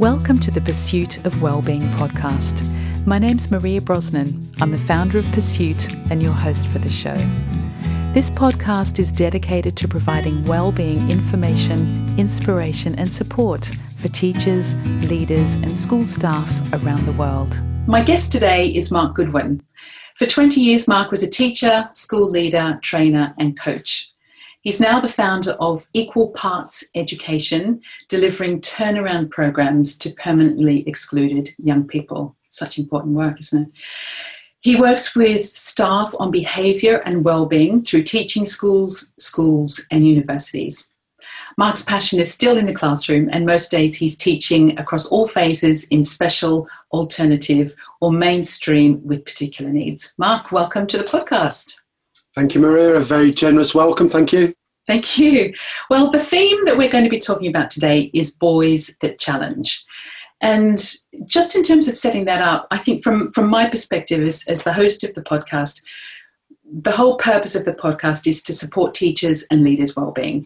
Welcome to the Pursuit of Wellbeing podcast. My name's Maria Brosnan. I'm the founder of Pursuit and your host for the show. This podcast is dedicated to providing well-being information, inspiration and support for teachers, leaders and school staff around the world. My guest today is Mark Goodwin. For 20 years, Mark was a teacher, school leader, trainer and coach. He's now the founder of Equal Parts Education, delivering turnaround programs to permanently excluded young people. Such important work, isn't it? He works with staff on behaviour and well-being through teaching schools, schools and universities. Mark's passion is still in the classroom, and most days he's teaching across all phases in special, alternative, or mainstream with particular needs. Mark, welcome to the podcast. Thank you, Maria. A very generous welcome. Thank you. Thank you. Well, the theme that we're going to be talking about today is boys that challenge. And just in terms of setting that up, I think from, from my perspective as, as the host of the podcast, the whole purpose of the podcast is to support teachers and leaders' well-being.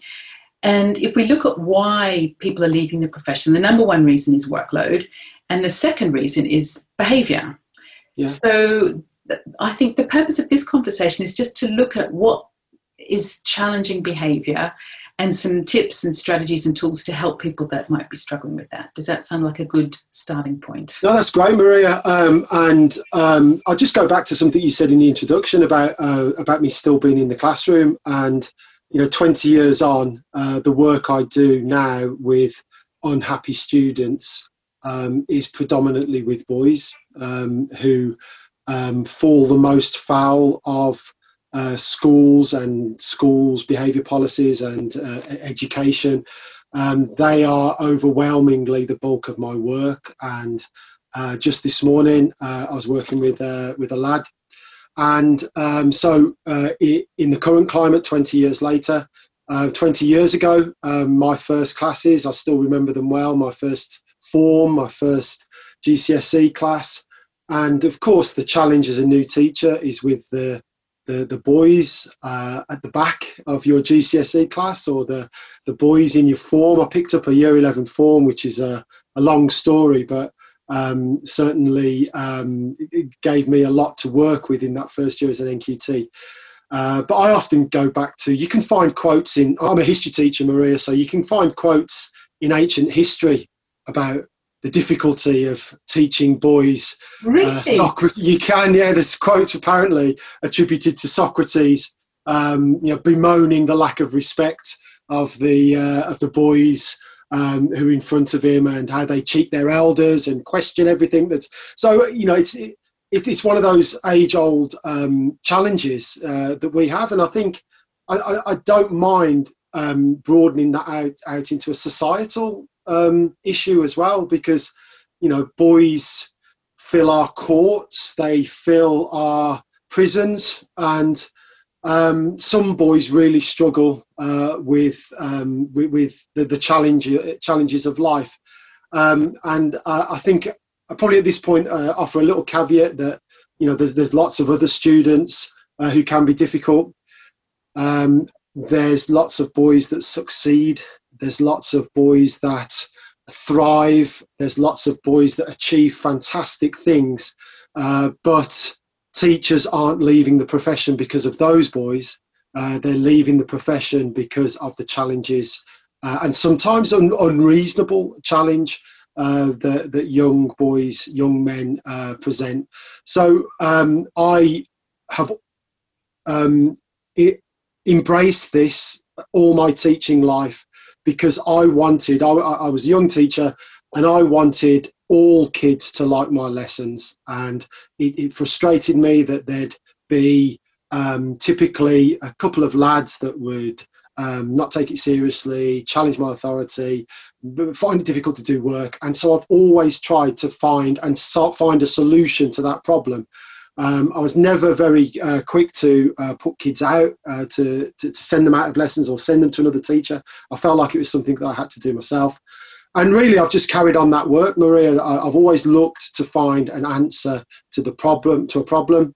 And if we look at why people are leaving the profession, the number one reason is workload, and the second reason is behavior. Yeah. So I think the purpose of this conversation is just to look at what is challenging behavior and some tips and strategies and tools to help people that might be struggling with that. Does that sound like a good starting point? No, that's great, Maria. Um, and um, I'll just go back to something you said in the introduction about uh, about me still being in the classroom. And you know, 20 years on, uh, the work I do now with unhappy students um, is predominantly with boys um, who um, fall the most foul of uh, schools and schools' behaviour policies and uh, education. Um, they are overwhelmingly the bulk of my work. And uh, just this morning, uh, I was working with uh, with a lad, and um, so in the current climate, 20 years later. 20 years ago, um, my first classes, I still remember them well. My first form, my first GCSE class, and of course, the challenge as a new teacher is with the the, the boys uh, at the back of your GCSE class or the, the boys in your form. I picked up a year 11 form, which is a, a long story, but um, certainly um, it gave me a lot to work with in that first year as an NQT. Uh, but I often go back to, you can find quotes in, I'm a history teacher, Maria, so you can find quotes in ancient history about the difficulty of teaching boys uh, really? uh, Socrates. You can, yeah. There's quotes apparently attributed to Socrates, um, you know, bemoaning the lack of respect of the uh, of the boys um, who are in front of him and how they cheat their elders and question everything. That's so you know it's it, it's one of those age old um, challenges uh, that we have, and I think I, I, I don't mind um, broadening that out, out into a societal um, issue as well because you know boys fill our courts, they fill our prisons, and um, some boys really struggle uh, with, um, with, with the, the challenge challenges of life. Um, and uh, I think I probably at this point uh, offer a little caveat that you know there's there's lots of other students uh, who can be difficult. Um, there's lots of boys that succeed there's lots of boys that thrive. There's lots of boys that achieve fantastic things, uh, but teachers aren't leaving the profession because of those boys. Uh, they're leaving the profession because of the challenges uh, and sometimes un- unreasonable challenge uh, that, that young boys, young men uh, present. So um, I have um, it, embraced this all my teaching life because I wanted, I, I was a young teacher and I wanted all kids to like my lessons. And it, it frustrated me that there'd be um, typically a couple of lads that would um, not take it seriously, challenge my authority, find it difficult to do work. And so I've always tried to find and find a solution to that problem. Um, I was never very uh, quick to uh, put kids out, uh, to, to, to, send them out of lessons or send them to another teacher. I felt like it was something that I had to do myself. And really, I've just carried on that work, Maria. I've always looked to find an answer to the problem, to a problem,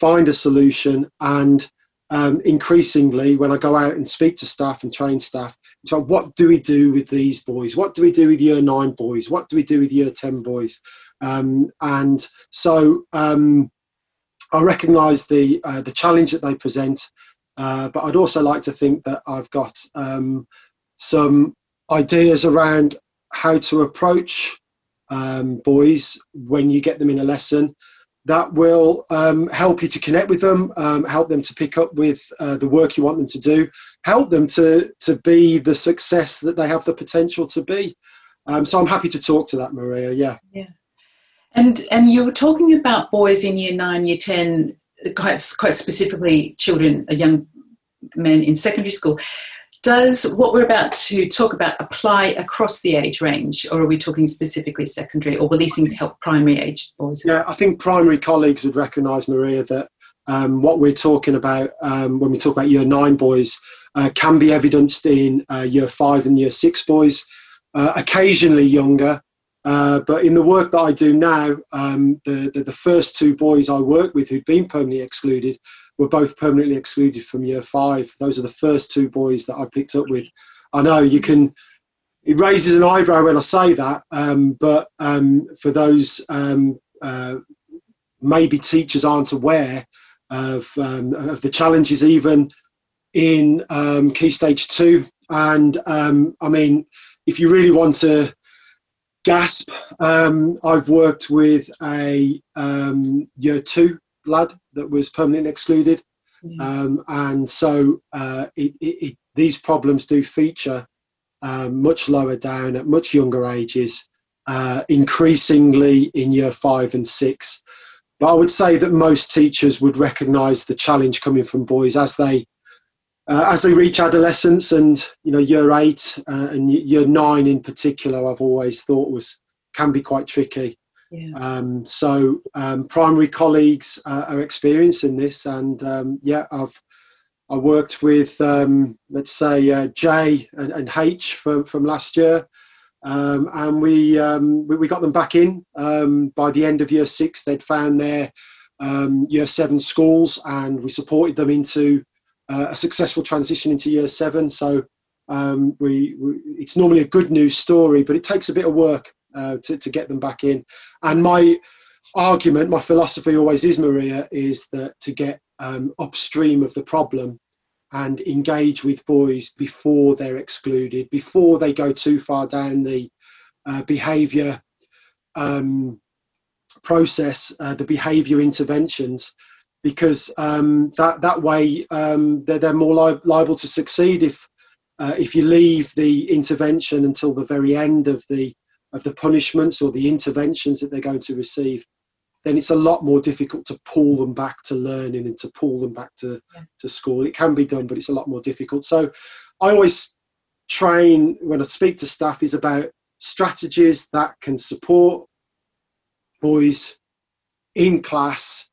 find a solution, and um, increasingly, when I go out and speak to staff and train staff, so what do we do with these boys? What do we do with year nine boys? What do we do with year 10 boys? Um, and so um, I recognise the, uh, the challenge that they present, uh, but I'd also like to think that I've got um, some ideas around how to approach um, boys when you get them in a lesson that will um, help you to connect with them, um, help them to pick up with uh, the work you want them to do, help them to to be the success that they have the potential to be. Um, so I'm happy to talk to that, Maria. Yeah. Yeah. And and you were talking about boys in year nine, year ten, quite quite specifically children, young men in secondary school. Does what we're about to talk about apply across the age range, or are we talking specifically secondary, or will these things help primary age boys? Yeah, I think primary colleagues would recognise, Maria, that um, what we're talking about um, when we talk about year nine boys uh, can be evidenced in uh, year five and year six boys, uh, occasionally younger. Uh, but in the work that I do now, um, the, the, the first two boys I work with who'd been permanently excluded were both permanently excluded from year five. Those are the first two boys that I picked up with. I know you can, it raises an eyebrow when I say that, um, but um, for those um, uh, maybe teachers aren't aware of, um, of the challenges even in um, Key Stage 2. And I mean, if you really want to gasp, I've worked with a year two lad that was permanently excluded. Mm. Um, and so uh, it, it, it, these problems do feature um, much lower down at much younger ages, uh, increasingly in year five and six. But I would say that most teachers would recognise the challenge coming from boys as they uh, as they reach adolescence and you know year eight uh, and year nine in particular. I've always thought was can be quite tricky. Yeah. Um, so um, primary colleagues uh, are experiencing this, and um, yeah, I've I worked with um, let's say uh, J and, and, H from from last year, um, and we, um, we, we got them back in by the end of year six. They'd found their year seven schools, and we supported them into uh, a successful transition into year seven. So we, we it's normally a good news story, but it takes a bit of work uh, to, to get them back in. And my argument, my philosophy always is, Maria, is that to get um, upstream of the problem and engage with boys before they're excluded, before they go too far down the uh, behaviour um, process, uh, the behaviour interventions, because um, that that way um, they're, they're more li- liable to succeed if uh, if you leave the intervention until the very end of the of the punishments or the interventions that they're going to receive, then it's a lot more difficult to pull them back to learning and to pull them back to, yeah. to school. It can be done, but it's a lot more difficult. So I always train when I speak to staff is about strategies that can support boys in class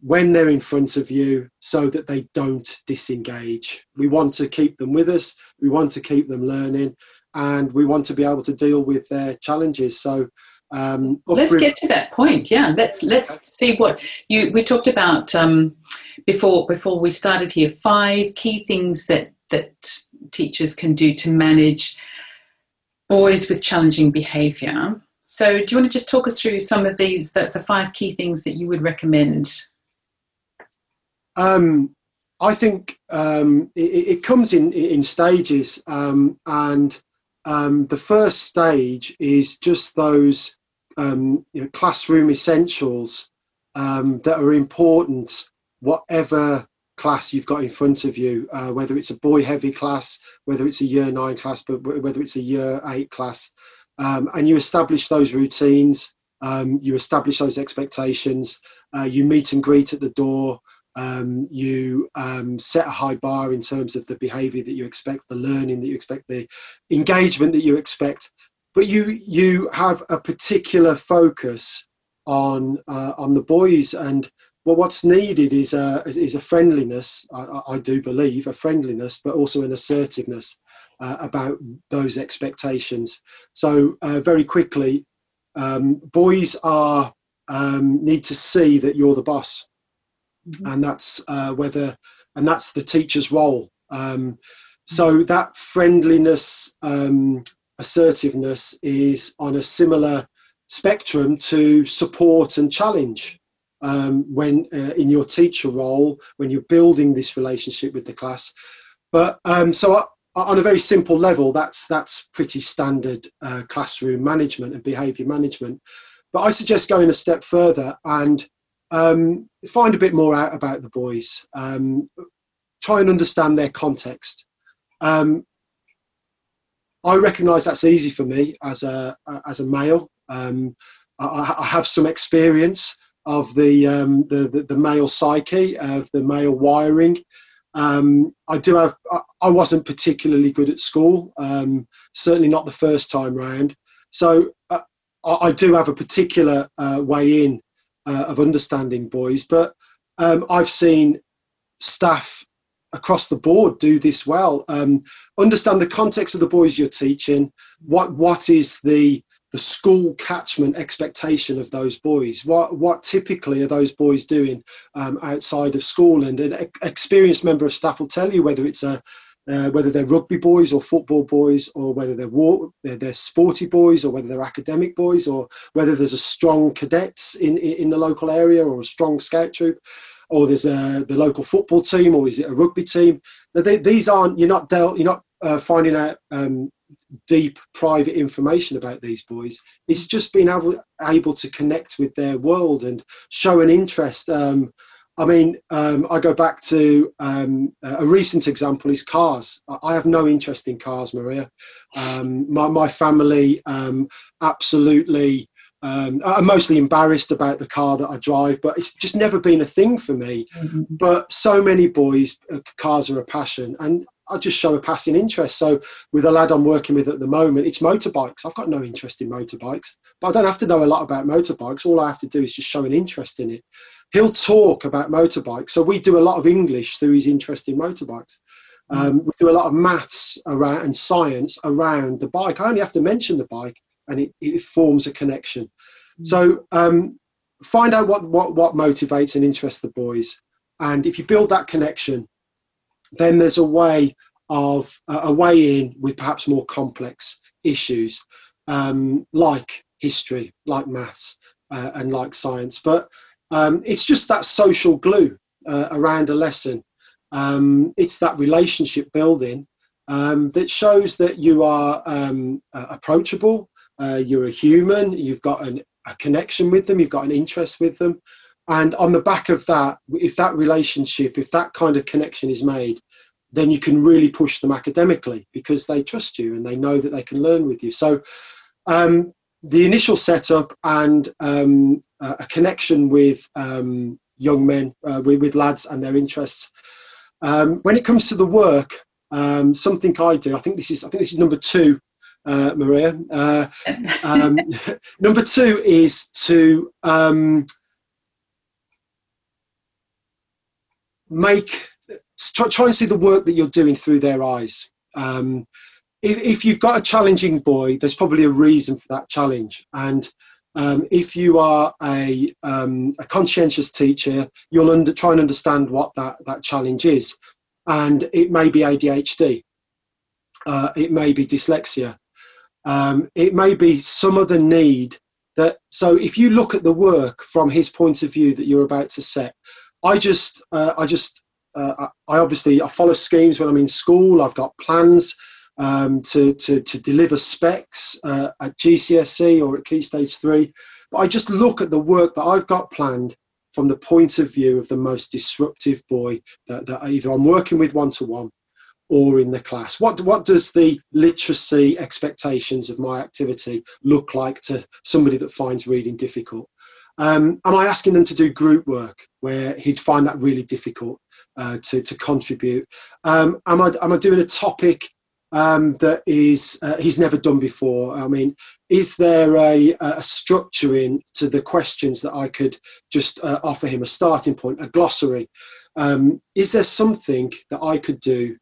when they're in front of you so that they don't disengage. We want to keep them with us, we want to keep them learning, and we want to be able to deal with their challenges. So um, let's get to that point. Yeah, let's let's see what you we talked about um, before before we started here. Five key things that that teachers can do to manage boys with challenging behaviour. So, do you want to just talk us through some of these, the, the five key things that you would recommend? Um, I think um, it, it, comes in in stages, um, and um, the first stage is just those um, you know, classroom essentials um, that are important, whatever class you've got in front of you, uh, whether it's a boy heavy class, whether it's a year nine class, but whether it's a year eight class. And you establish those routines, you establish those expectations, uh, you meet and greet at the door, um, you um, set a high bar in terms of the behavior that you expect, the learning that you expect, the engagement that you expect, but you you have a particular focus on uh, on the boys and well, what's needed is a is a friendliness. I, I do believe a friendliness, but also an assertiveness uh, about those expectations. So uh, very quickly, um, boys are um, need to see that you're the boss mm-hmm. and that's uh, whether and that's the teacher's role. Um, So that friendliness, um, assertiveness is on a similar spectrum to support and challenge. Um, when uh, in your teacher role, when you're building this relationship with the class, but um, so on a very simple level, that's that's pretty standard uh, classroom management and behaviour management. But I suggest going a step further and um, find a bit more out about the boys. Um, try and understand their context. Um, I recognise that's easy for me as a as a male. Um, I, I, have some experience of the, um, the, the the male psyche, of the male wiring. Um, I do have. I wasn't particularly good at school. Certainly not the first time round. So uh, I, I, do have a particular uh, way in uh, of understanding boys. But um, I've seen staff across the board do this well. Um, understand the context of the boys you're teaching. What what is the the school catchment expectation of those boys? What what typically are those boys doing um, outside of school? And an experienced member of staff will tell you whether it's a uh, whether they're rugby boys or football boys, or whether they're, war, they're, they're sporty boys, or whether they're academic boys, or whether there's a strong cadets in, in, the local area or a strong scout troop, or there's a, the local football team, or is it a rugby team? They, these aren't you're not dealt you're not uh, finding out um, deep private information about these boys it's just being able, able to connect with their world and show an interest um, i mean um, i go back to um, a recent example is cars i have no interest in cars maria um, my, my family um, absolutely um, I'm mostly embarrassed about the car that I drive, but it's just never been a thing for me. Mm-hmm. But so many boys, uh, cars are a passion, and I just show a passing interest. So with a lad I'm working with at the moment, it's motorbikes. I've got no interest in motorbikes, but I don't have to know a lot about motorbikes. All I have to do is just show an interest in it. He'll talk about motorbikes. So we do a lot of English through his interest in motorbikes. Um, we do a lot of maths around and science around the bike. I only have to mention the bike, and it, it forms a connection. Mm. So um, find out what, what what motivates and interests the boys, and if you build that connection, then there's a way of uh, a way in with perhaps more complex issues um, like history, like maths, uh, and like science. But um, it's just that social glue uh, around a lesson. Um, it's that relationship building um, that shows that you are um, uh, approachable, uh, you're a human, you've got an, a connection with them, you've got an interest with them, and on the back of that, if that relationship, if that kind of connection is made, then you can really push them academically because they trust you and they know that they can learn with you. So um, the initial setup and um, a connection with um, young men, uh, with, with, lads and their interests. Um, when it comes to the work, um, something I do, I think this is, I think this is number two, uh, Maria. Uh, um, number two is to make try, try, and see the work that you're doing through their eyes. Um, if, if, you've got a challenging boy, there's probably a reason for that challenge. And um, if you are a, um, a conscientious teacher, you'll under, try and understand what that, that challenge is. And it may be ADHD, uh, it may be dyslexia, um, it may be some other need that. So if you look at the work from his point of view that you're about to set, I just, uh, I just, uh, I obviously I follow schemes when I'm in school. I've got plans um, to, to, to deliver specs uh, at GCSE or at Key Stage Three, but I just look at the work that I've got planned from the point of view of the most disruptive boy that, that either I'm working with one to one or in the class. What what does the literacy expectations of my activity look like to somebody that finds reading difficult? Um, am I asking them to do group work where he'd find that really difficult uh, to, to contribute? Um, am, I, am I doing a topic um, that is uh, he's never done before? I mean, is there a, a structuring to the questions that I could just uh, offer him a starting point, a glossary? Um, is there something that I could do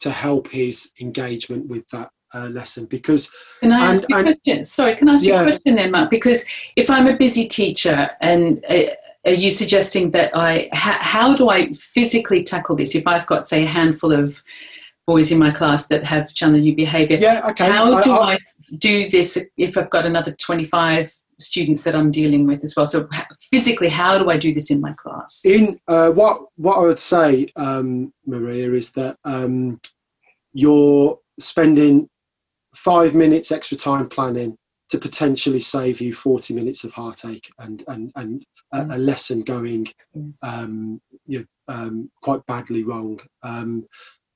to help his engagement with that uh, lesson because can i ask and, you a question sorry can i ask yeah. you a question then mark because if i'm a busy teacher and uh, are you suggesting that i ha- how do i physically tackle this if i've got say a handful of boys in my class that have challenging behaviour. Yeah, okay. How do I, I, do this if I've got another 25 students that I'm dealing with as well? So physically, how do I do this in my class? in uh, what what I would say, um, Maria, is that um, you're spending five minutes extra time planning to potentially save you 40 minutes of heartache and and and a, a lesson going um, you know, um, quite badly wrong. Um,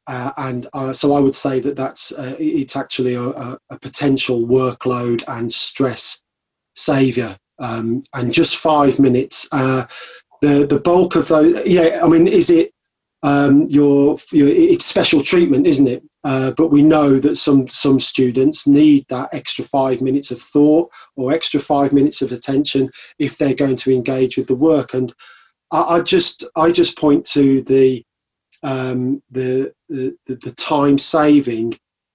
uh, and uh, so I would say that that's uh, it's actually a, a, potential workload and stress savior. Um, and just five minutes. Uh, the the bulk of those, yeah. I mean, is it um, your, your it's special treatment, isn't it? Uh, but we know that some some students need that extra five minutes of thought or extra five minutes of attention if they're going to engage with the work. And I, I just I just point to the um, the, the the time saving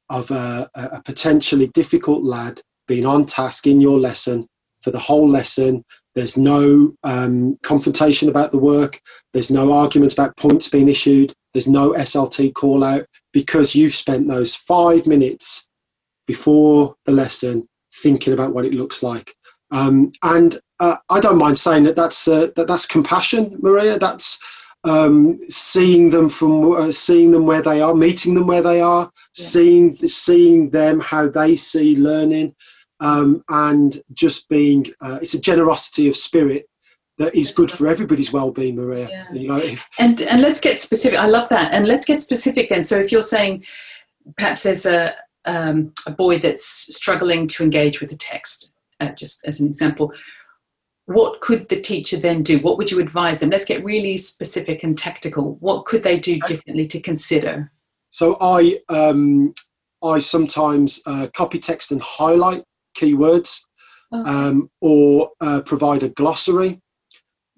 of a, a potentially difficult lad being on task in your lesson for the whole lesson. There's no um, confrontation about the work. There's no arguments about points being issued. There's no SLT call out because you've spent those five minutes before the lesson thinking about what it looks like. Um, and uh, I don't mind saying that that's uh, that that's compassion, Maria. That's um, seeing them from uh, seeing them where they are, meeting them where they are, seeing seeing them how they see learning, um, and just being. Uh, it's a generosity of spirit that is good for everybody's well-being, Maria. Yeah. You know, if, And and let's get specific. I love that. And let's get specific then. So if you're saying perhaps there's a um, a boy that's struggling to engage with the text, uh, just as an example, what could the teacher then do? What would you advise them? Let's get really specific and tactical. What could they do differently to consider? So I um, I sometimes uh, copy text and highlight keywords, Okay. um, or uh, provide a glossary,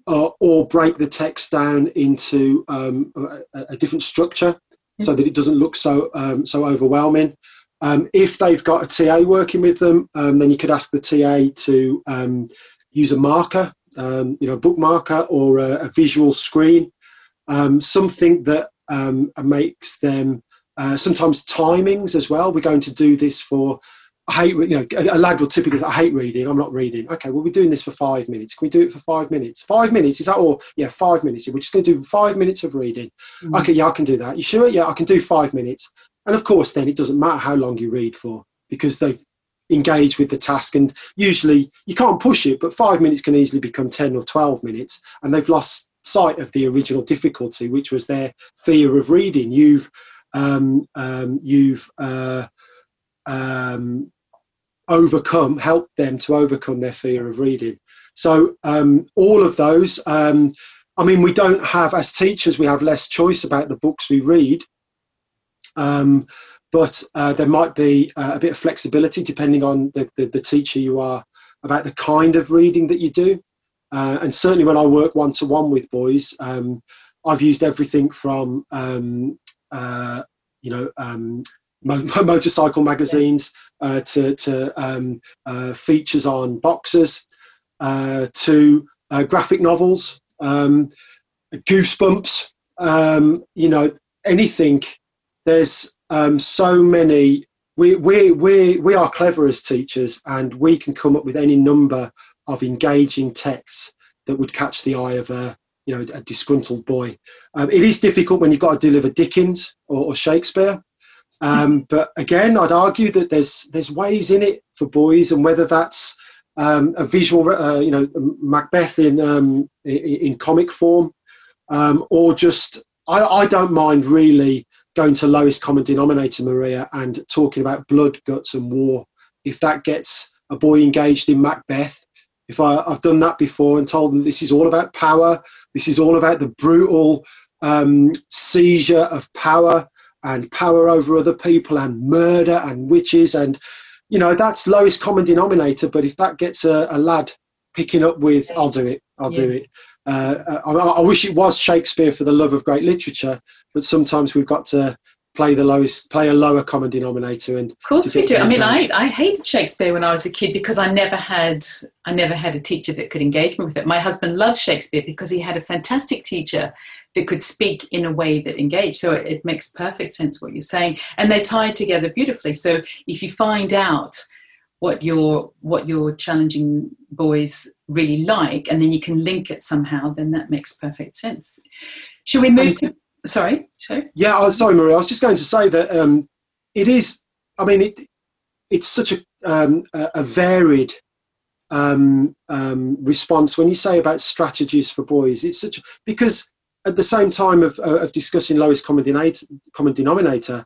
uh, or break the text down into um, a, a different structure so that it doesn't look so um, so overwhelming. Um, if they've got a TA working with them, um, then you could ask the TA to um, use a marker, um, you know, a book marker or a, a visual screen, um, something that um, makes them. Uh, sometimes timings as well. We're going to do this for. I hate, you know, a a lad will typically. say, I hate reading. I'm not reading. Okay, well, we're doing this for five minutes. Can we do it for five minutes? Five minutes is that all? Yeah, five minutes. We're just going to do five minutes of reading. Mhm. Okay, yeah, I can do that. You sure? Yeah, I can do five minutes. And of course, then it doesn't matter how long you read for because they've engaged with the task. And usually you can't push it, but five minutes can easily become 10 or 12 minutes. And they've lost sight of the original difficulty, which was their fear of reading. You've, um, um, you've, uh, um, overcome, helped them to overcome their fear of reading. So um, all of those, um, I mean, we don't have, as teachers, we have less choice about the books we read. Um, but uh, there might be uh, a bit of flexibility depending on the, the, the teacher you are about the kind of reading that you do. Uh, and certainly when I work one to one with boys, um, I've used everything from, um, uh, you know, um, mo- motorcycle magazines uh, to, to um, uh, features on boxers uh, to uh, graphic novels, um, goosebumps, um, you know, anything. There's um, so many. We, we, we, we are clever as teachers and we can come up with any number of engaging texts that would catch the eye of a, you know, a disgruntled boy. Um, it is difficult when you've got to deliver Dickens or, or Shakespeare. Um, but again, I'd argue that there's there's ways in it for boys, and whether that's um, a visual, uh, you know, Macbeth in um, in, in comic form, um, or just I, I don't mind really going to lowest common denominator, Maria, and talking about blood, guts, and war. If that gets a boy engaged in Macbeth, if I, I've done that before and told them this is all about power, this is all about the brutal um, seizure of power and power over other people and murder and witches and you know that's lowest common denominator but if that gets a, a lad picking up with i'll do it i'll do it uh, I, I wish it was shakespeare for the love of great literature but sometimes we've got to play the lowest, play a lower common denominator. And of course we do. I mean, I, I hated Shakespeare when I was a kid because I never had I never had a teacher that could engage me with it. My husband loved Shakespeare because he had a fantastic teacher that could speak in a way that engaged. So it, it makes perfect sense what you're saying, and they tie together beautifully. So if you find out what your what your challenging boys really like, and then you can link it somehow, then that makes perfect sense. Should we move to? Sorry, sorry. Yeah, oh, sorry, Maria. I was just going to say that um, it is. I mean, it it's such a um, a varied um, um, response when you say about strategies for boys. It's such because at the same time of, of discussing lowest common denominator, common denominator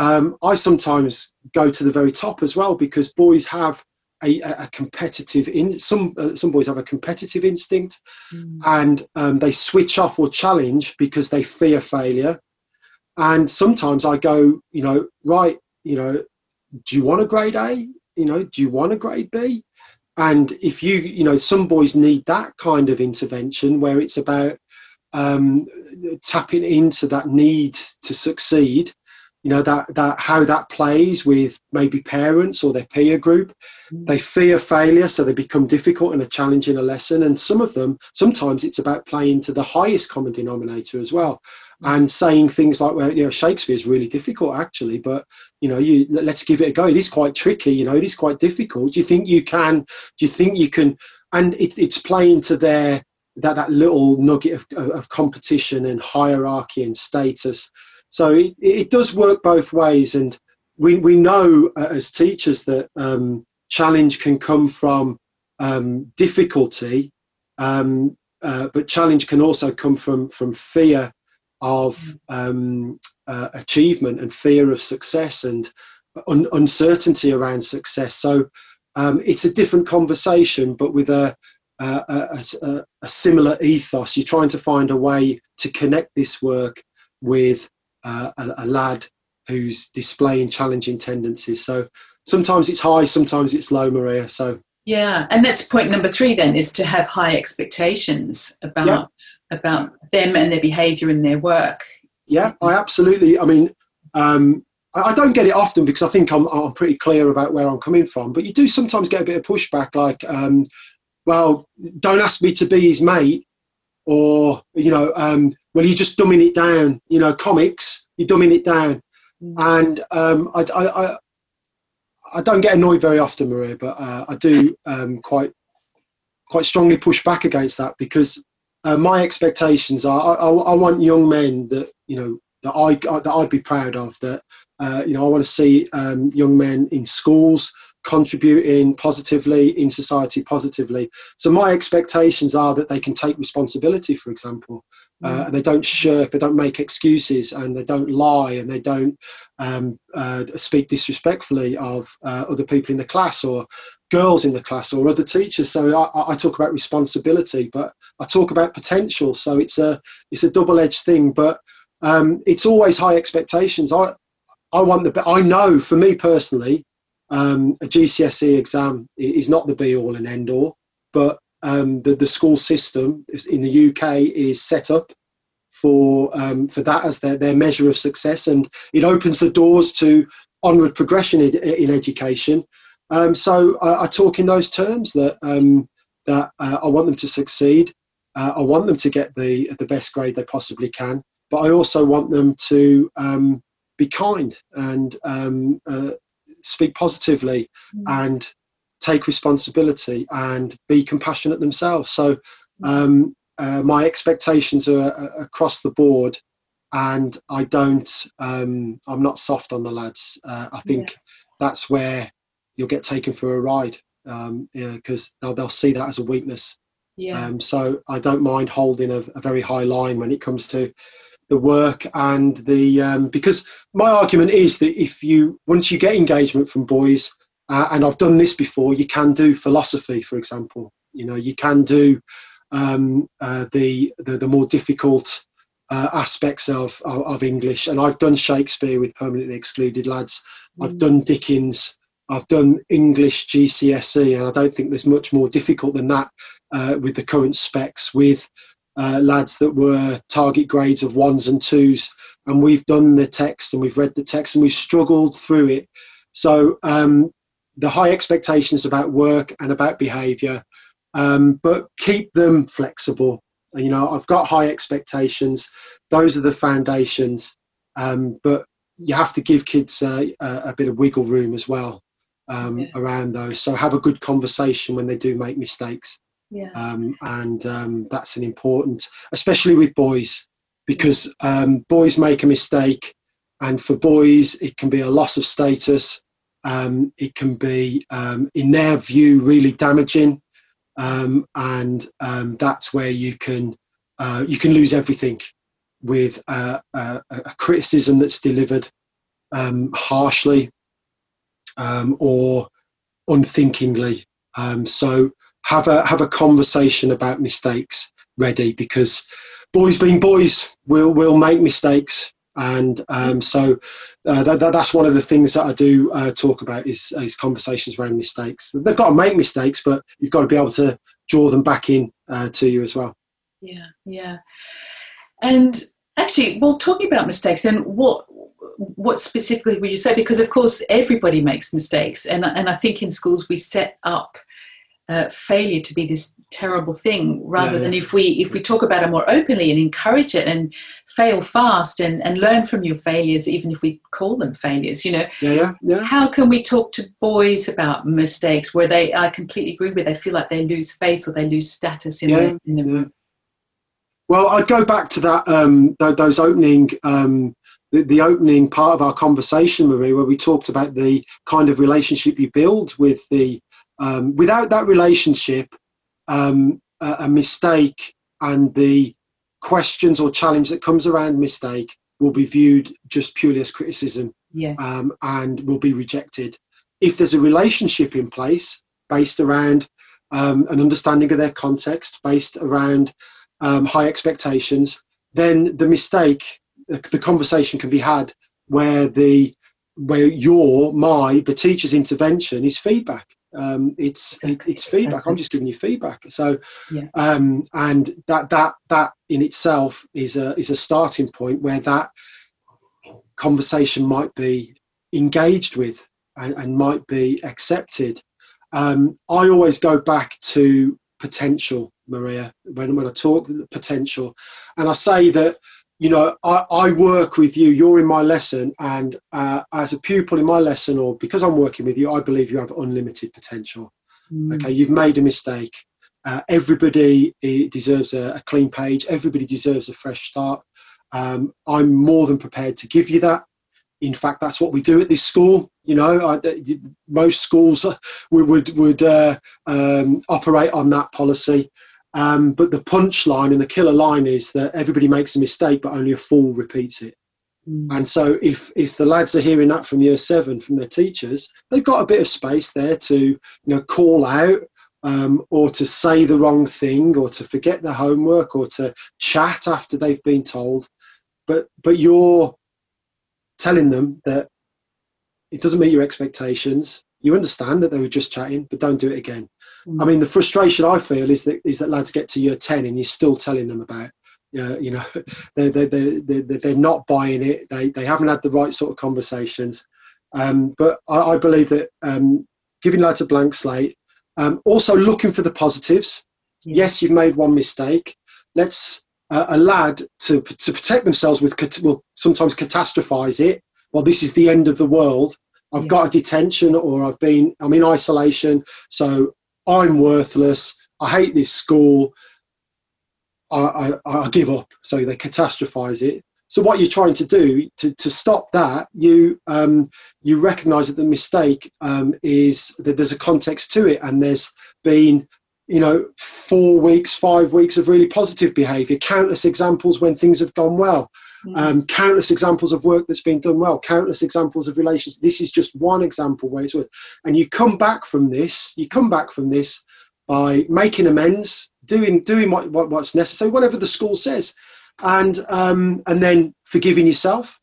um, I sometimes go to the very top as well because boys have a, a competitive in some uh, some boys have a competitive instinct mm. and um, they switch off or challenge because they fear failure. And sometimes i go you know right you know do you want a grade a? You know do you want a grade b? And if you you know some boys need that kind of intervention where it's about um, tapping into that need to succeed you know that that how that plays with maybe parents or their peer group. Mm. they fear failure so they become difficult and a challenge in a lesson and some of them sometimes it's about playing to the highest common denominator as well. Mm. and saying things like well you know shakespeare is really difficult actually but you know you let's give it a go. It is quite tricky you know it is quite difficult. Do you think you can do you think you can and it, it's playing to their that that little nugget of, of competition and hierarchy and status so it, it does work both ways, and we we know uh, as teachers that um, challenge can come from um, difficulty, um, uh, but challenge can also come from from fear of um, uh, achievement and fear of success and un- uncertainty around success. So um, it's a different conversation, but with a a, a, a, similar ethos. You're trying to find a way to connect this work with uh, a, a, lad who's displaying challenging tendencies. So sometimes it's high, sometimes it's low, Maria. So yeah, and that's point number three. Then is to have high expectations about yeah. about them and their behaviour and their work. Yeah, I absolutely. I mean, um, I, I, don't get it often because I think I'm, I'm pretty clear about where I'm coming from. But you do sometimes get a bit of pushback, like, um, well, don't ask me to be his mate, or you know, um, well, you're just dumbing it down. You know, comics, you're dumbing it down. Mm. And um, I, I, I, I, don't get annoyed very often, Maria, but uh, I do um, quite, quite strongly push back against that because uh, my expectations are I, I, want young men that you know that I that I'd be proud of. That uh, you know I want to see um, young men in schools contributing positively in society positively. So my expectations are that they can take responsibility, for example, uh, mm. and they don't shirk, they don't make excuses, and they don't lie, and they don't um, uh, speak disrespectfully of uh, other people in the class or girls in the class or other teachers. So I, I, talk about responsibility, but I talk about potential. So it's a it's a double edged thing, but um, it's always high expectations. I I want the I know for me personally um, a GCSE exam is not the be all and end all, but um, the, the school system in the UK is set up for um, for that as their, their measure of success, and it opens the doors to onward progression in, in education. Um, so I, I, talk in those terms that um, that uh, I want them to succeed. Uh, I want them to get the the best grade they possibly can, but I also want them to um, be kind and um, uh, speak positively mm. and take responsibility and be compassionate themselves. So um, uh, my expectations are, are, across the board, and I don't. Um, I'm not soft on the lads. Uh, I think yeah. that's where you'll get taken for a ride because um, yeah, they'll, they'll see that as a weakness. Yeah. Um, so I don't mind holding a, a, very high line when it comes to the work and the um, because my argument is that if you once you get engagement from boys uh, and I've done this before you can do philosophy for example. You know you can do um, uh, the, the, the more difficult uh, aspects of, of, of English. And I've done Shakespeare with permanently excluded lads. Mm. I've done Dickens. I've done English GCSE and I don't think there's much more difficult than that uh, with the current specs with uh, lads that were target grades of ones and twos and we've done the text and we've read the text and we've struggled through it. So um, the high expectations about work and about behaviour, um, but keep them flexible. You know, I've got high expectations; those are the foundations. Um, but you have to give kids uh, a, a, bit of wiggle room as well um, yeah. around those. So have a good conversation when they do make mistakes. Yeah. Um, and um, that's an important, especially with boys, because um, boys make a mistake, and for boys it can be a loss of status. Um, it can be, um, in their view, really damaging, um, and that's where you can uh, you can lose everything with a, a, a criticism that's delivered harshly or unthinkingly. so have a have a conversation about mistakes ready because boys being boys will will make mistakes and um, so uh, that, that, that's one of the things that I do uh, talk about is, is conversations around mistakes. They've got to make mistakes, but you've got to be able to draw them back in uh, to you as well. Yeah, yeah. And actually, well, talking about mistakes, and what what specifically would you say? Because of course, everybody makes mistakes, and and I think in schools we set up uh, failure to be this terrible thing rather yeah, than if we if we talk about it more openly and encourage it and fail fast and, and learn from your failures even if we call them failures you know yeah, yeah, yeah. how can we talk to boys about mistakes where they i completely agree with they feel like they lose face or they lose status in, yeah, the, in the yeah. well i'd go back to that um, those opening um, the, the opening part of our conversation marie where we talked about the kind of relationship you build with the um, without that relationship, um, a, a, mistake and the questions or challenge that comes around mistake will be viewed just purely as criticism yeah. um, and will be rejected. If there's a relationship in place based around um, an understanding of their context, based around um, high expectations, then the mistake, the, the conversation can be had where the where your my the teacher's intervention is feedback um, it's it, it's feedback. I'm just giving you feedback. So, yeah. um, and that that that in itself is a is a starting point where that conversation might be engaged with and, and might be accepted. Um, I always go back to potential, Maria, when when I talk potential, and I say that you know, I, I, work with you, you're in my lesson, and uh, as a pupil in my lesson, or because I'm working with you, I believe you have unlimited potential. Mm. Okay, you've made a mistake. Uh, everybody eh, deserves a, a, clean page, everybody deserves a fresh start. Um, I'm more than prepared to give you that. In fact, that's what we do at this school. You know, I, most schools would would, would uh, um, operate on that policy. Um, but the punchline and the killer line is that everybody makes a mistake, but only a fool repeats it. Mm. And so, if if the lads are hearing that from year seven from their teachers, they've got a bit of space there to you know call out um, or to say the wrong thing or to forget the homework or to chat after they've been told. But but you're telling them that it doesn't meet your expectations. You understand that they were just chatting, but don't do it again. I mean, the frustration I feel is that is that lads get to year ten and you're still telling them about, uh, you know, they they they they they're not buying it. They they haven't had the right sort of conversations. Um, but I, I, believe that um, giving lads a blank slate, um, also looking for the positives. Yes, you've made one mistake. Let's uh, a lad to to protect themselves with will sometimes catastrophize it. Well, this is the end of the world. I've yeah. got a detention or I've been I'm in isolation, so I'm worthless. I hate this school. I, I, I give up. So they catastrophize it. So what you're trying to do to, to stop that, you um, you recognise that the mistake um, is that there's a context to it, and there's been you know four weeks, five weeks of really positive behaviour, countless examples when things have gone well, mm. um, countless examples of work that's been done well, countless examples of relations. This is just one example where it's worth. And you come back from this, you come back from this by making amends, doing doing what, what what's necessary, whatever the school says and um, and then forgiving yourself.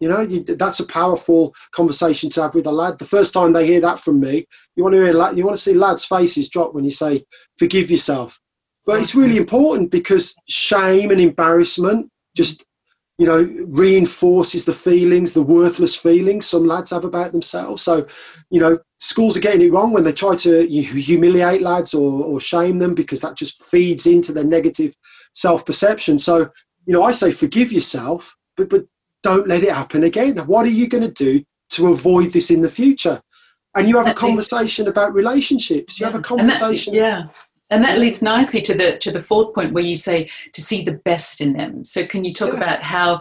You know, you, that's a powerful conversation to have with a lad. The first time they hear that from me, you want to hear, you want to see lads' faces drop when you say, "Forgive yourself." But it's really important because shame and embarrassment just you know, reinforces the feelings, the worthless feelings some lads have about themselves. So, you know, schools are getting it wrong when they try to humiliate lads or, or shame them because that just feeds into their negative self perception. So, you know, I say forgive yourself, but, but don't let it happen again. What are you going to do to avoid this in the future? And you have a conversation about relationships. You have a conversation. Yeah and that leads nicely to the to the fourth point where you say to see the best in them. So can you talk yeah. about how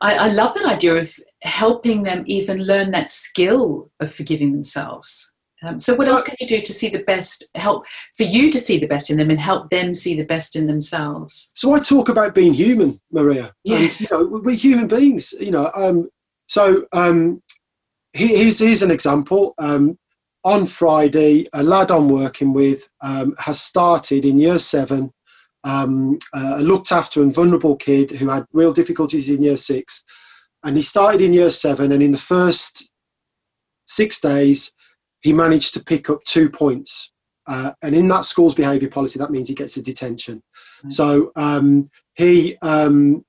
I, I, love that idea of helping them even learn that skill of forgiving themselves. Um, so what else can you do to see the best help for you to see the best in them and help them see the best in themselves? So i talk about being human maria yes. and you know we're human beings you know um, so um, here's, here's an example. Um, on Friday, a lad I'm working with um, has started in year seven, um, a looked after and vulnerable kid who had real difficulties in year six. And he started in year seven, and in the first six days, he managed to pick up two points. Uh, and in that school's behaviour policy, that means he gets a detention. Mm-hmm. So um, he um,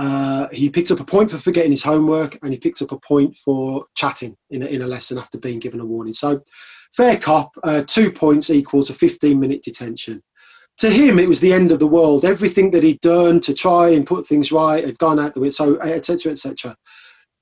uh, he picked up a point for forgetting his homework and he picked up a point for chatting in a, in a lesson after being given a warning. So, fair cop, uh, two points equals a 15 minute detention. To him, it was the end of the world. Everything that he'd done to try and put things right had gone out the window, so etc. etc.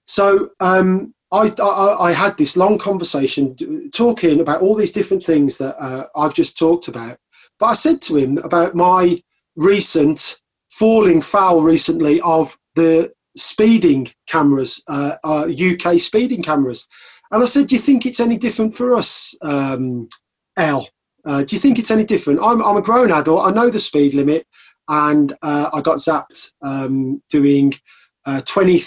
So, um, I, I, I, had this long conversation talking about all these different things that uh, I've just talked about. But I said to him about my recent falling foul recently of the speeding cameras, uh, uh, UK speeding cameras. And I said, Do you think it's any different for us, um, L? Uh, do you think it's any different? I'm, I'm a grown adult, I know the speed limit, and uh, I got zapped um, doing uh, 20,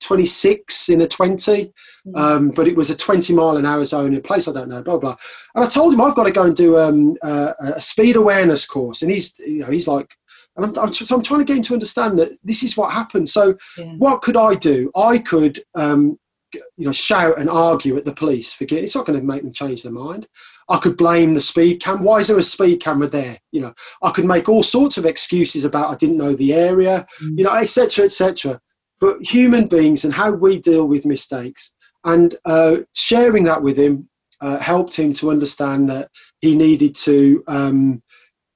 26 in a 20, mm. um, but it was a 20 mile an hour zone in a place I don't know, blah, blah. And I told him I've got to go and do um, uh, a speed awareness course. And he's, you know, he's like and I'm, I'm, so I'm trying to get him to understand that this is what happened. So, yeah. what could I do? I could, um, you know, shout and argue at the police. Forget it's not going to make them change their mind. I could blame the speed cam. Why is there a speed camera there? You know, I could make all sorts of excuses about I didn't know the area, mm. you know, etc., etc. But human beings and how we deal with mistakes and uh, sharing that with him uh, helped him to understand that he needed to um,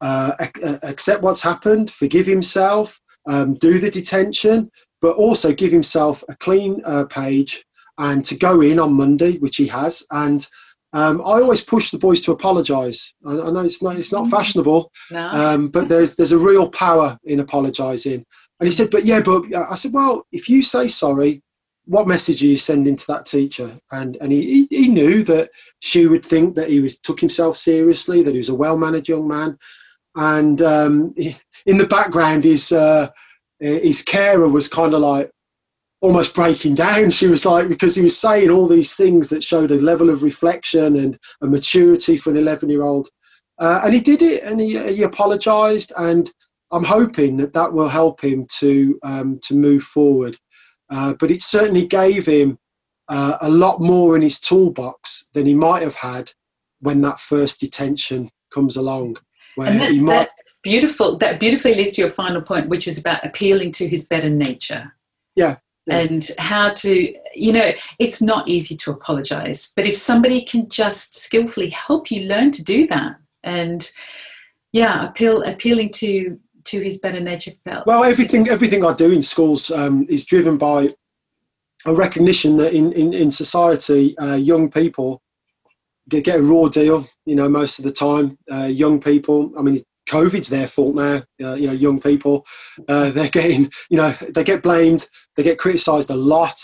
uh, accept what's happened, forgive himself, um, do the detention, but also give himself a clean uh, page and to go in on Monday, which he has. And um, I always push the boys to apologise. I, I, know it's not it's not mm. fashionable, no. um, but there's there's a real power in apologising. And he said, but yeah, but I said, well, if you say sorry, what message are you sending to that teacher? And and he, he knew that she would think that he was took himself seriously, that he was a well managed young man, and um, in the background his uh, his carer was kind of like almost breaking down. She was like because he was saying all these things that showed a level of reflection and a maturity for an 11 year old uh, and he did it and he, he apologized and i'm hoping that that will help him to um, to move forward. Uh, but it certainly gave him uh, a lot more in his toolbox than he might have had when that first detention comes along that, might... that beautiful that beautifully leads to your final point which is about appealing to his better nature. Yeah, yeah. and how to you know it's not easy to apologize but if somebody can just skillfully help you learn to do that and yeah appeal appealing to to his better nature felt. Well everything everything i do in schools um, is driven by a recognition that in in, in society uh, young people get, get a raw deal, you know, most of the time. Uh, young people, I mean, COVID's their fault now. Uh, you know, young people, uh, they're getting, you know, they get blamed, they get criticised a lot.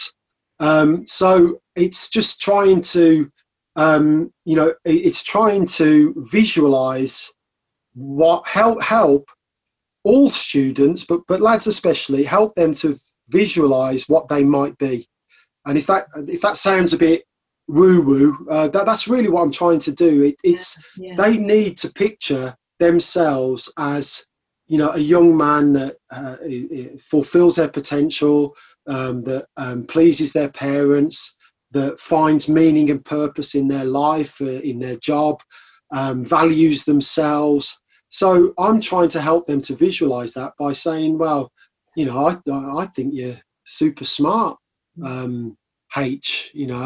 Um, so it's just trying to, um, you know, it's trying to visualise what help help all students, but but lads especially, help them to visualise what they might be. And if that if that sounds a bit woo woo. Uh, that, that's really what I'm trying to do. It, it's yeah, yeah. they need to picture themselves as you know a young man that uh, fulfills their potential, um, that um, pleases their parents, that finds meaning and purpose in their life, uh, in their job, um, values themselves. So I'm trying to help them to visualize that by saying, well, you know, I I think you're super smart. Um, H, you know,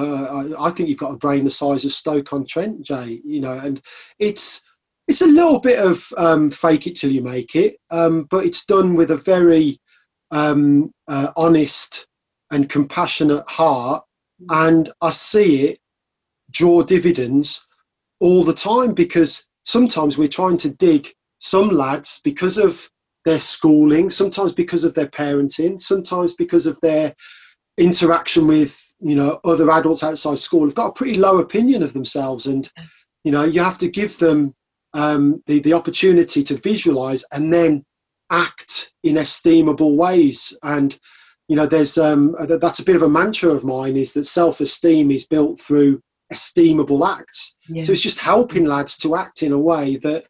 I, I think you've got a brain the size of Stoke on Trent, Jay. You know, and it's it's a little bit of um, fake it till you make it, um, but it's done with a very um, uh, honest and compassionate heart, and I see it draw dividends all the time because sometimes we're trying to dig some lads because of their schooling, sometimes because of their parenting, sometimes because of their interaction with you know other adults outside school have got a pretty low opinion of themselves. And you know you have to give them um, the the opportunity to visualize and then act in estimable ways. And you know there's um that's a bit of a mantra of mine is that self-esteem is built through estimable acts. Yeah. so it's just helping lads to act in a way that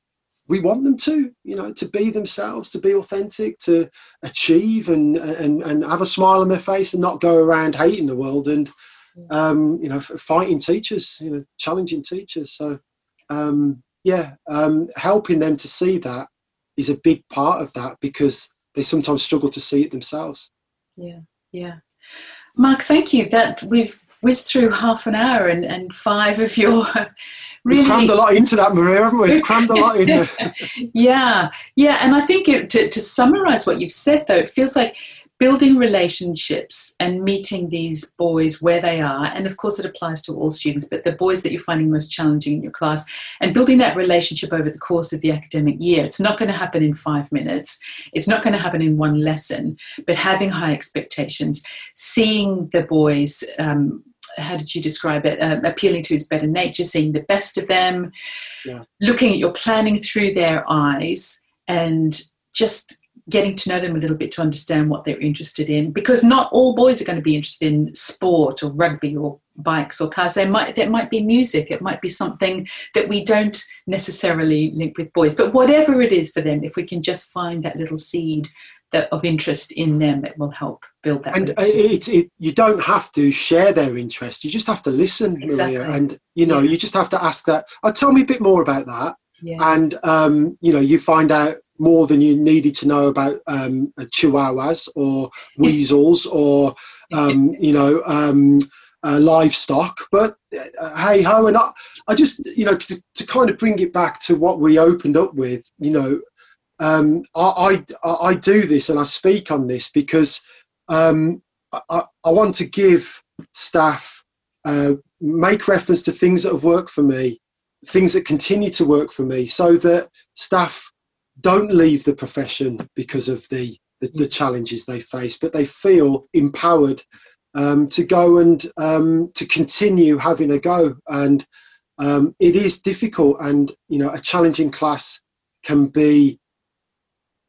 we want them to you know to be themselves to be authentic to achieve and and and have a smile on their face and not go around hating the world and um, you know fighting teachers you know challenging teachers. So um, yeah um, helping them to see that is a big part of that because they sometimes struggle to see it themselves. Yeah yeah. Mark thank you. That we've whizzed through half an hour and, and five of your really We've crammed a lot into that, Maria, haven't we? We've crammed a lot in. yeah, yeah, and I think it, to, to summarize what you've said, though, it feels like building relationships and meeting these boys where they are and of course it applies to all students but the boys that you're finding most challenging in your class and building that relationship over the course of the academic year it's not going to happen in five minutes it's not going to happen in one lesson but having high expectations seeing the boys um, how did you describe it? Uh, appealing to his better nature, seeing the best of them, yeah. looking at your planning through their eyes, and just getting to know them a little bit to understand what they're interested in. Because not all boys are going to be interested in sport or rugby or bikes or cars. There might that might be music. It might be something that we don't necessarily link with boys. But whatever it is for them, if we can just find that little seed that of interest in them, it will help build that. And it, it, you don't have to share their interest. You just have to listen, exactly. Maria. And you know, yeah. you just have to ask that. Oh, tell me a bit more about that. Yeah. And um, you know, you find out more than you needed to know about um, chihuahuas or weasels or um, you know um, uh, livestock. But uh, hey ho, and I, I just you know to, to, kind of bring it back to what we opened up with. You know, um, I, I, I do this and I speak on this because um, I, I, want to give staff uh, make reference to things that have worked for me, things that continue to work for me, so that staff don't leave the profession because of the the, the challenges they face, but they feel empowered um, to go and um, to continue having a go. And um, it is difficult, and you know, a challenging class can be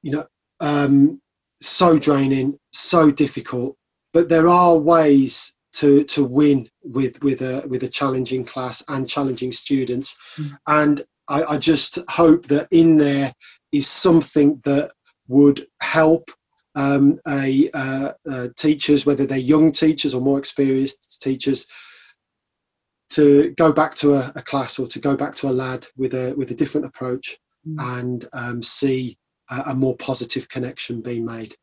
you know, um, so draining, so difficult. But there are ways to to win with with a with a challenging class and challenging students, mm. and I, I just hope that in there is something that would help um, a, uh, uh, teachers, whether they're young teachers or more experienced teachers, to go back to a, a, class or to go back to a lad with a with a different approach mm. and um, see a, a more positive connection being made.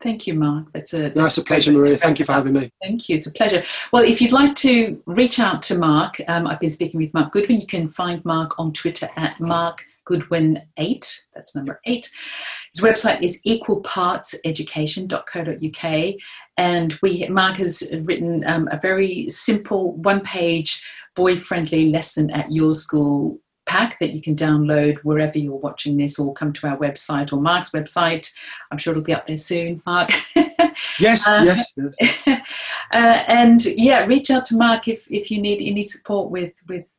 Thank you, Mark. That's a that's, that's a pleasure, Maria. Thank you for having me. Thank you. It's a pleasure. Well, if you'd like to reach out to Mark, um, I've been speaking with Mark Goodwin. You can find Mark on Twitter at Mark Goodwin eight. That's number eight. His website is equalpartseducation.co.uk, and we Mark has written um, a very simple one-page boy-friendly lesson at your school pack that you can download wherever you're watching this or come to our website or Mark's website. I'm sure it'll be up there soon, Mark. yes, uh, yes. uh, and yeah, reach out to Mark if, if you need any support with, with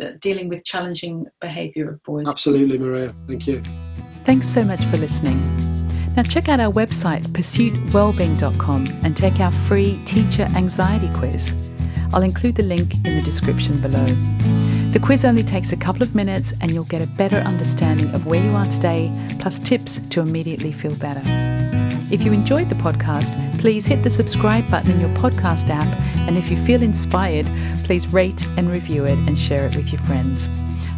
uh, dealing with challenging behaviour of boys. Absolutely, Maria. Thank you. Thanks so much for listening. Now, check out our website, pursuitwellbeing.com, and take our free teacher anxiety quiz. I'll include the link in the description below. The quiz only takes a couple of minutes and you'll get a better understanding of where you are today, plus tips to immediately feel better. If you enjoyed the podcast, please hit the subscribe button in your podcast app, and if you feel inspired, please rate and review it and share it with your friends.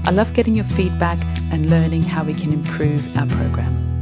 I love getting your feedback and learning how we can improve our program.